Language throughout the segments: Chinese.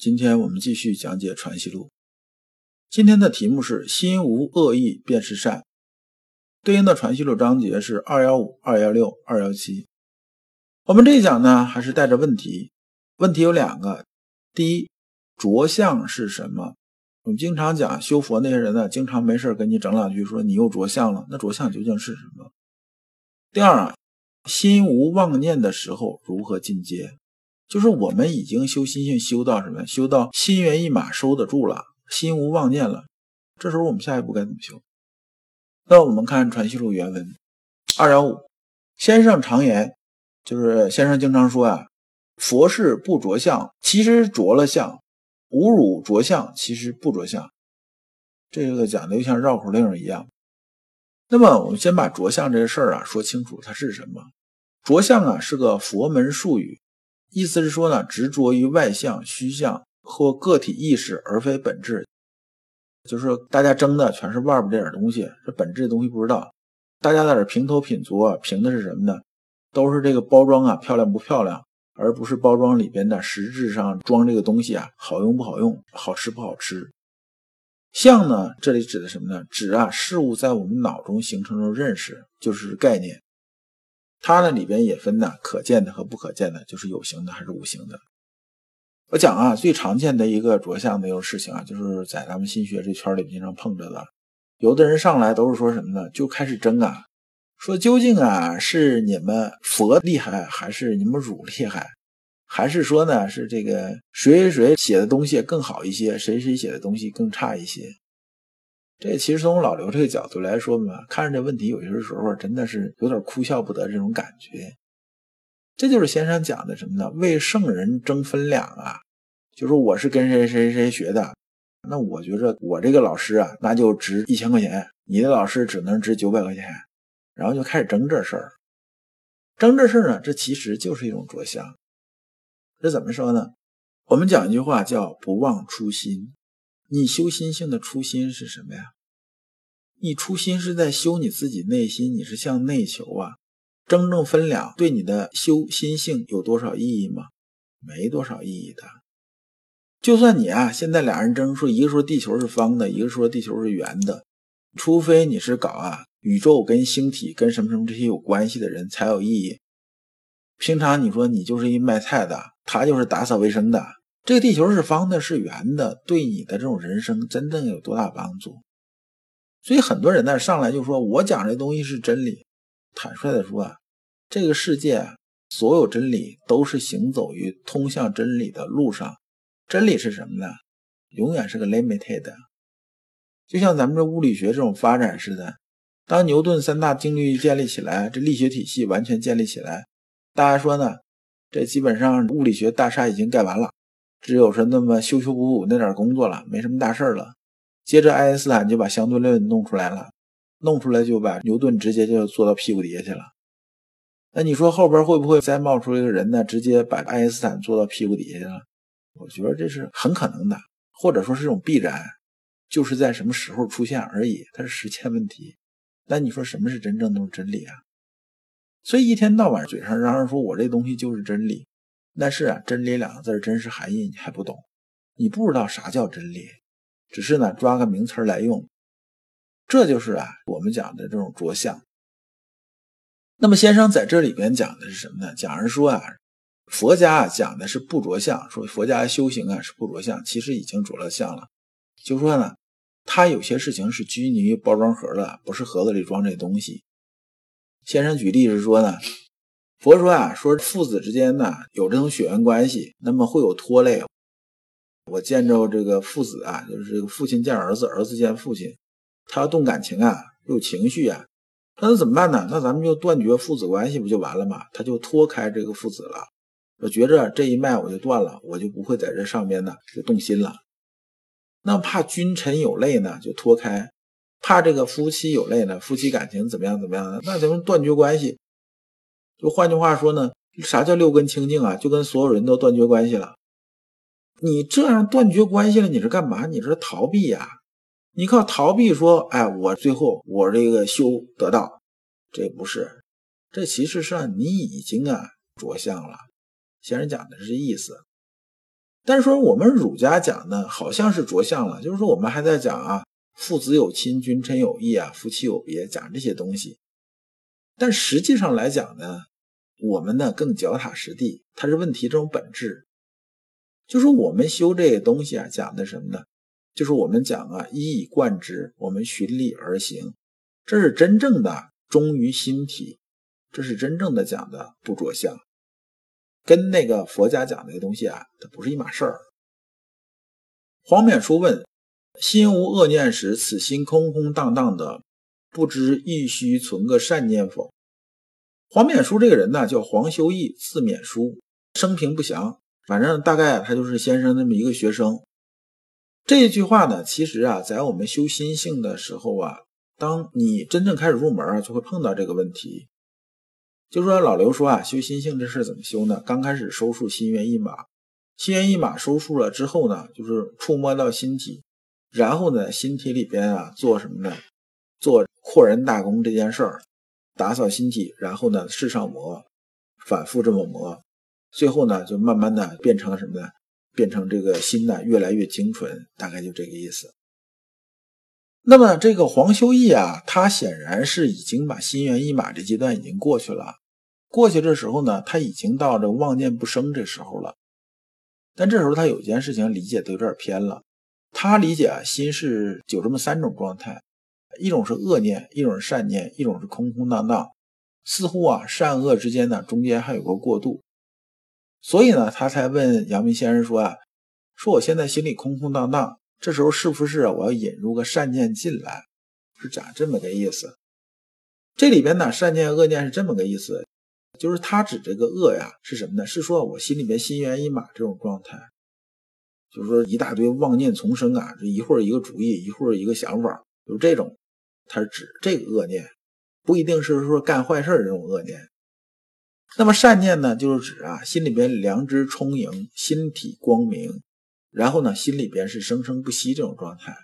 今天我们继续讲解《传习录》，今天的题目是“心无恶意便是善”，对应的《传习录》章节是二幺五、二幺六、二幺七。我们这一讲呢，还是带着问题，问题有两个：第一，着相是什么？我们经常讲修佛那些人呢，经常没事跟你整两句，说你又着相了，那着相究竟是什么？第二啊，心无妄念的时候如何进阶？就是我们已经修心性修到什么？修到心猿意马收得住了，心无妄念了。这时候我们下一步该怎么修？那我们看《传习录》原文二幺五，先生常言，就是先生经常说啊，佛事不着相，其实着了相；侮辱着相，其实不着相。这个讲的就像绕口令一样。那么我们先把着相这事儿啊说清楚，它是什么？着相啊是个佛门术语。意思是说呢，执着于外相、虚相或个体意识，而非本质，就是大家争的全是外边这点东西，这本质的东西不知道。大家在这评头品足啊，评的是什么呢？都是这个包装啊，漂亮不漂亮，而不是包装里边的实质上装这个东西啊，好用不好用，好吃不好吃。相呢，这里指的什么呢？指啊事物在我们脑中形成的认识，就是概念。它呢里边也分呢，可见的和不可见的，就是有形的还是无形的。我讲啊，最常见的一个着相的一个事情啊，就是在咱们心学这圈里经常碰着的。有的人上来都是说什么呢？就开始争啊，说究竟啊是你们佛厉害，还是你们儒厉害，还是说呢是这个谁谁谁写的东西更好一些，谁谁写的东西更差一些？这其实从老刘这个角度来说嘛，看着这问题有些时候真的是有点哭笑不得这种感觉。这就是先生讲的什么呢？为圣人争分量啊，就说我是跟谁谁谁学的，那我觉着我这个老师啊，那就值一千块钱，你的老师只能值九百块钱，然后就开始争这事儿。争这事儿呢，这其实就是一种着相。这怎么说呢？我们讲一句话叫“不忘初心”。你修心性的初心是什么呀？你初心是在修你自己内心，你是向内求啊。争正分两对你的修心性有多少意义吗？没多少意义的。就算你啊，现在俩人争说，一个说地球是方的，一个说地球是圆的，除非你是搞啊宇宙跟星体跟什么什么这些有关系的人才有意义。平常你说你就是一卖菜的，他就是打扫卫生的。这个地球是方的，是圆的，对你的这种人生真正有多大帮助？所以很多人呢上来就说：“我讲这东西是真理。”坦率的说啊，这个世界所有真理都是行走于通向真理的路上。真理是什么呢？永远是个 limited。就像咱们这物理学这种发展似的，当牛顿三大定律建立起来，这力学体系完全建立起来，大家说呢？这基本上物理学大厦已经盖完了。只有是那么修修补补那点工作了，没什么大事了。接着爱因斯坦就把相对论弄出来了，弄出来就把牛顿直接就坐到屁股底下去了。那你说后边会不会再冒出一个人呢？直接把爱因斯坦坐到屁股底下去了？我觉得这是很可能的，或者说是一种必然，就是在什么时候出现而已，它是时间问题。那你说什么是真正的真理啊？所以一天到晚嘴上嚷嚷说我这东西就是真理。但是啊，真理两个字真实含义你还不懂，你不知道啥叫真理，只是呢抓个名词来用，这就是啊我们讲的这种着相。那么先生在这里边讲的是什么呢？讲是说啊，佛家啊讲的是不着相，说佛家修行啊是不着相，其实已经着了相了。就说呢，他有些事情是拘泥于包装盒的，不是盒子里装这东西。先生举例是说呢。佛说啊，说父子之间呢有这种血缘关系，那么会有拖累。我见着这个父子啊，就是这个父亲见儿子，儿子见父亲，他要动感情啊，有情绪啊，那怎么办呢？那咱们就断绝父子关系不就完了吗？他就脱开这个父子了，我觉着这一脉我就断了，我就不会在这上面呢就动心了。那怕君臣有泪呢，就脱开；怕这个夫妻有泪呢，夫妻感情怎么样怎么样的，那咱们断绝关系。就换句话说呢，啥叫六根清净啊？就跟所有人都断绝关系了。你这样断绝关系了，你是干嘛？你是逃避呀？你靠逃避说，哎，我最后我这个修得到，这不是，这其实上你已经啊着相了。先生讲的是这意思。但是说我们儒家讲呢，好像是着相了，就是说我们还在讲啊，父子有亲，君臣有义啊，夫妻有别，讲这些东西。但实际上来讲呢，我们呢更脚踏实地，它是问题这种本质。就说我们修这个东西啊，讲的什么呢？就是我们讲啊，一以贯之，我们循例而行，这是真正的忠于心体，这是真正的讲的不着相。跟那个佛家讲那个东西啊，它不是一码事儿。黄冕书问：心无恶念时，此心空空荡荡的，不知亦须存个善念否？黄冕书这个人呢，叫黄修义，字冕书，生平不详，反正大概他就是先生那么一个学生。这句话呢，其实啊，在我们修心性的时候啊，当你真正开始入门啊，就会碰到这个问题。就说老刘说啊，修心性这事怎么修呢？刚开始收束心猿意马，心猿意马收束了之后呢，就是触摸到心体，然后呢，心体里边啊做什么呢？做扩人大功这件事儿，打扫心体，然后呢，世上磨，反复这么磨，最后呢，就慢慢的变成了什么呢？变成这个心呢越来越精纯，大概就这个意思。那么这个黄修义啊，他显然是已经把心猿意马这阶段已经过去了。过去这时候呢，他已经到这妄念不生这时候了。但这时候他有件事情理解的有点偏了。他理解啊，心是有这么三种状态：一种是恶念，一种是善念，一种是空空荡荡。似乎啊，善恶之间呢，中间还有个过渡。所以呢，他才问阳明先生说啊：“说我现在心里空空荡荡，这时候是不是我要引入个善念进来？是讲这么个意思。这里边呢，善念恶念是这么个意思。”就是他指这个恶呀，是什么呢？是说我心里边心猿意马这种状态，就是说一大堆妄念丛生啊，这一会儿一个主意，一会儿一个想法，就是这种，它是指这个恶念，不一定是说干坏事这种恶念。那么善念呢，就是指啊，心里边良知充盈，心体光明，然后呢，心里边是生生不息这种状态。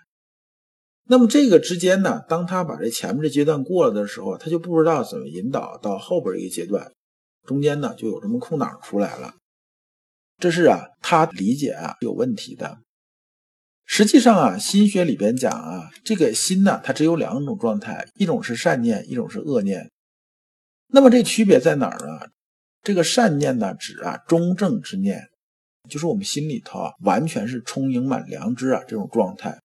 那么这个之间呢，当他把这前面这阶段过了的时候，他就不知道怎么引导到后边一个阶段。中间呢就有这么空档出来了，这是啊他理解啊有问题的。实际上啊心学里边讲啊这个心呢它只有两种状态，一种是善念，一种是恶念。那么这区别在哪儿呢？这个善念呢指啊中正之念，就是我们心里头啊完全是充盈满良知啊这种状态。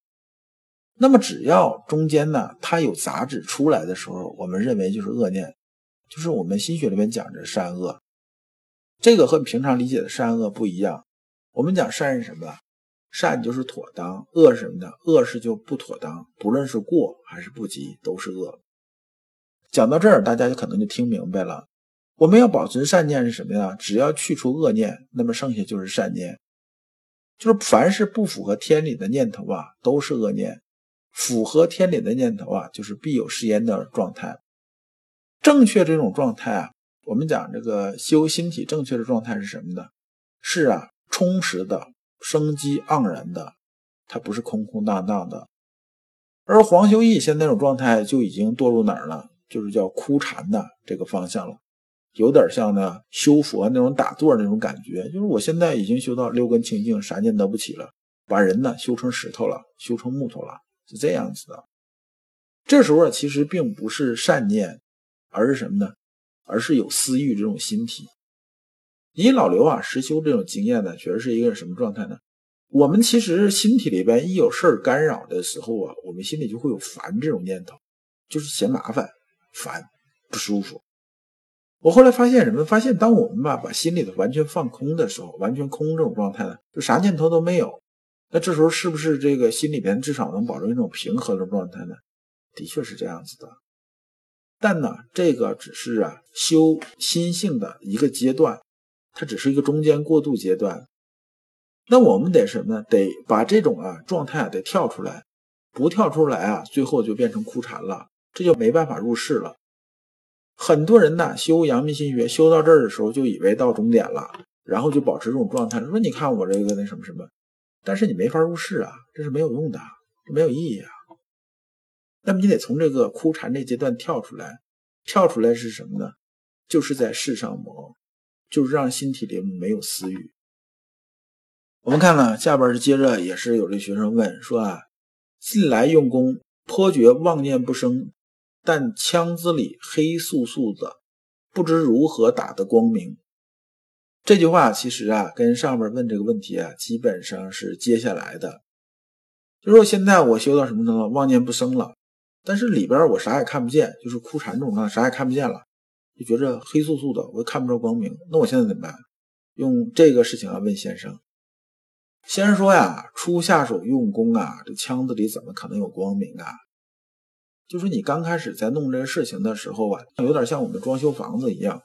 那么只要中间呢它有杂质出来的时候，我们认为就是恶念。就是我们心学里面讲的善恶，这个和平常理解的善恶不一样。我们讲善是什么？善就是妥当，恶是什么呢？恶是就不妥当，不论是过还是不及，都是恶。讲到这儿，大家就可能就听明白了。我们要保存善念是什么呀？只要去除恶念，那么剩下就是善念。就是凡是不符合天理的念头啊，都是恶念；符合天理的念头啊，就是必有誓言的状态。正确这种状态啊，我们讲这个修心体正确的状态是什么呢？是啊，充实的、生机盎然的，它不是空空荡荡的。而黄修义现在那种状态就已经堕入哪儿了？就是叫枯禅的这个方向了，有点像呢修佛那种打坐那种感觉。就是我现在已经修到六根清净，啥念得不起了，把人呢修成石头了，修成木头了，是这样子的。这时候啊其实并不是善念。而是什么呢？而是有私欲这种心体。以老刘啊实修这种经验呢，觉得是一个什么状态呢？我们其实心体里边一有事儿干扰的时候啊，我们心里就会有烦这种念头，就是嫌麻烦、烦、不舒服。我后来发现什么？发现当我们吧把心里的完全放空的时候，完全空这种状态呢，就啥念头都没有。那这时候是不是这个心里边至少能保证一种平和的状态呢？的确是这样子的。但呢，这个只是啊修心性的一个阶段，它只是一个中间过渡阶段。那我们得什么呢？得把这种啊状态啊得跳出来，不跳出来啊，最后就变成枯禅了，这就没办法入世了。很多人呢修阳明心学修到这儿的时候，就以为到终点了，然后就保持这种状态，说你看我这个那什么什么，但是你没法入世啊，这是没有用的，这没有意义啊。那么你得从这个枯禅这阶段跳出来，跳出来是什么呢？就是在世上磨，就是让心体里没有私欲。我们看了，下边是接着也是有这学生问说啊，近来用功颇觉妄念不生，但腔子里黑素素的，不知如何打得光明。这句话其实啊，跟上面问这个问题啊，基本上是接下来的。就说现在我修到什么程度，妄念不生了。但是里边我啥也看不见，就是枯禅这种状态，啥也看不见了，就觉着黑素素的，我又看不着光明。那我现在怎么办？用这个事情啊问先生。先生说呀，初下手用功啊，这腔子里怎么可能有光明啊？就说你刚开始在弄这个事情的时候啊，有点像我们装修房子一样，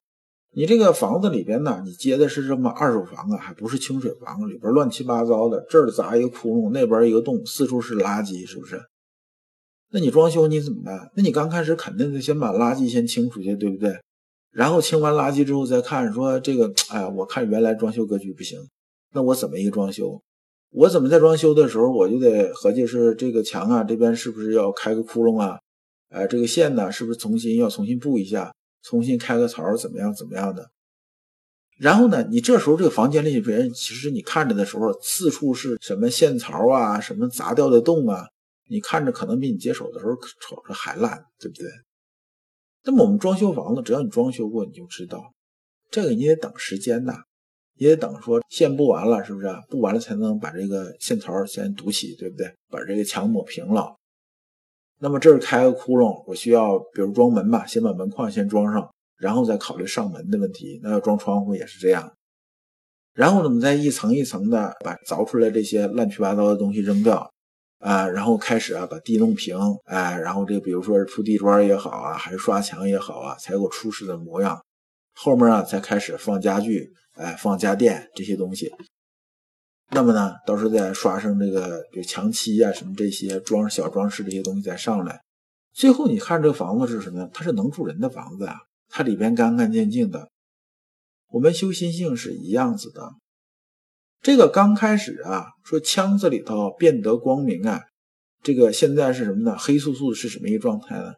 你这个房子里边呢，你接的是这么二手房啊，还不是清水房，里边乱七八糟的，这儿砸一个窟窿，那边一个洞，四处是垃圾，是不是？那你装修你怎么办？那你刚开始肯定得先把垃圾先清出去，对不对？然后清完垃圾之后再看，说这个，哎，我看原来装修格局不行，那我怎么一个装修？我怎么在装修的时候我就得合计是这个墙啊，这边是不是要开个窟窿啊？哎，这个线呢，是不是重新要重新布一下，重新开个槽，怎么样怎么样的？然后呢，你这时候这个房间里边，其实你看着的时候，四处是什么线槽啊，什么砸掉的洞啊？你看着可能比你接手的时候瞅着还烂，对不对？那么我们装修房子，只要你装修过，你就知道，这个你得等时间呐，也得等说线布完了，是不是？布完了才能把这个线槽先堵起，对不对？把这个墙抹平了。那么这儿开个窟窿，我需要比如装门吧，先把门框先装上，然后再考虑上门的问题。那要装窗户也是这样。然后呢，我们再一层一层的把凿出来这些乱七八糟的东西扔掉。啊，然后开始啊，把地弄平，哎，然后这比如说是铺地砖也好啊，还是刷墙也好啊，才有出世的模样。后面啊，才开始放家具，哎，放家电这些东西。那么呢，到时候再刷上这个就墙漆啊，什么这些装小装饰这些东西再上来。最后你看这个房子是什么呢？它是能住人的房子啊，它里边干干净净的。我们修心性是一样子的。这个刚开始啊，说腔子里头变得光明啊，这个现在是什么呢？黑素素是什么一个状态呢？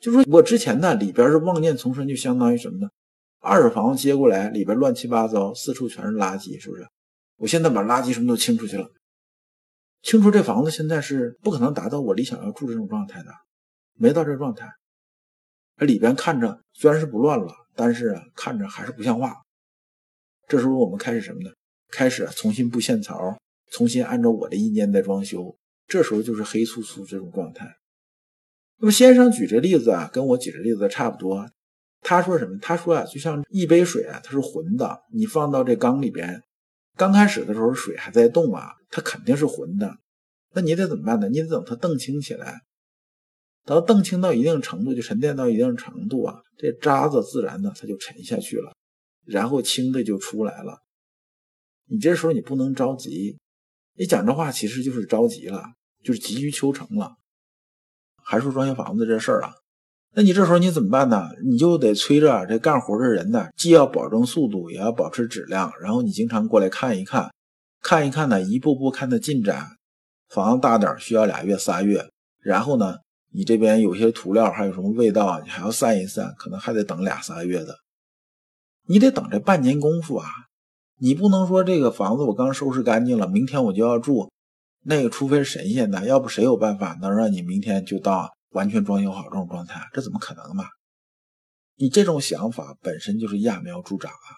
就说我之前呢里边是妄念丛生，就相当于什么呢？二手房接过来，里边乱七八糟，四处全是垃圾，是不是？我现在把垃圾什么都清出去了，清出这房子现在是不可能达到我理想要住这种状态的，没到这状态。里边看着虽然是不乱了，但是啊看着还是不像话。这时候我们开始什么呢？开始重新布线槽，重新按照我的意念在装修，这时候就是黑粗粗这种状态。那么先生举这例子啊，跟我举这例子差不多。他说什么？他说啊，就像一杯水啊，它是浑的，你放到这缸里边，刚开始的时候水还在动啊，它肯定是浑的。那你得怎么办呢？你得等它澄清起来，等澄清到一定程度，就沉淀到一定程度啊，这渣子自然的它就沉下去了，然后清的就出来了。你这时候你不能着急，你讲这话其实就是着急了，就是急于求成了。还说装修房子这事儿啊，那你这时候你怎么办呢？你就得催着这干活的人呢，既要保证速度，也要保持质量。然后你经常过来看一看，看一看呢，一步步看它进展。房子大点需要俩月仨月，然后呢，你这边有些涂料还有什么味道，你还要散一散，可能还得等俩仨月的。你得等这半年功夫啊。你不能说这个房子我刚收拾干净了，明天我就要住，那个除非神仙的，要不谁有办法能让你明天就到完全装修好这种状态？这怎么可能嘛？你这种想法本身就是揠苗助长啊。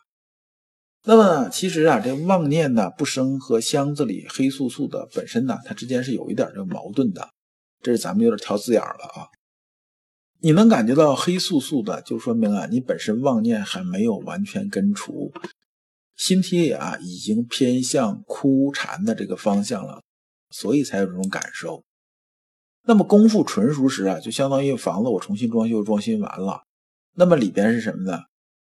那么其实啊，这妄念呢不生和箱子里黑素素的本身呢，它之间是有一点这个矛盾的，这是咱们有点挑字眼了啊。你能感觉到黑素素的，就说明啊，你本身妄念还没有完全根除。心体啊，已经偏向枯禅的这个方向了，所以才有这种感受。那么功夫纯熟时啊，就相当于房子我重新装修，装修完了，那么里边是什么呢？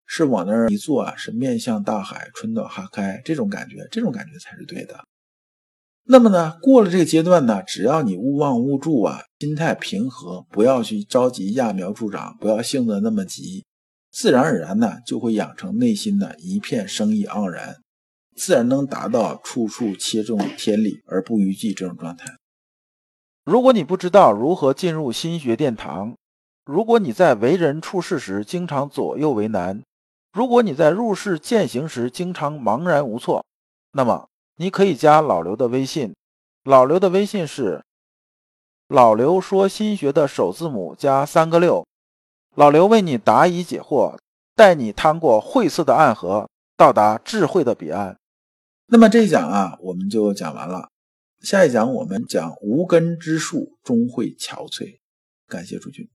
是往那儿一坐啊，是面向大海，春暖花开，这种感觉，这种感觉才是对的。那么呢，过了这个阶段呢，只要你勿忘勿助啊，心态平和，不要去着急揠苗助长，不要性子那么急，自然而然呢，就会养成内心的一片生意盎然，自然能达到处处切中天理而不逾矩这种状态。如果你不知道如何进入心学殿堂，如果你在为人处事时经常左右为难，如果你在入世践行时经常茫然无措，那么。你可以加老刘的微信，老刘的微信是老刘说心学的首字母加三个六，老刘为你答疑解惑，带你趟过晦涩的暗河，到达智慧的彼岸。那么这一讲啊，我们就讲完了。下一讲我们讲无根之树终会憔悴。感谢诸君。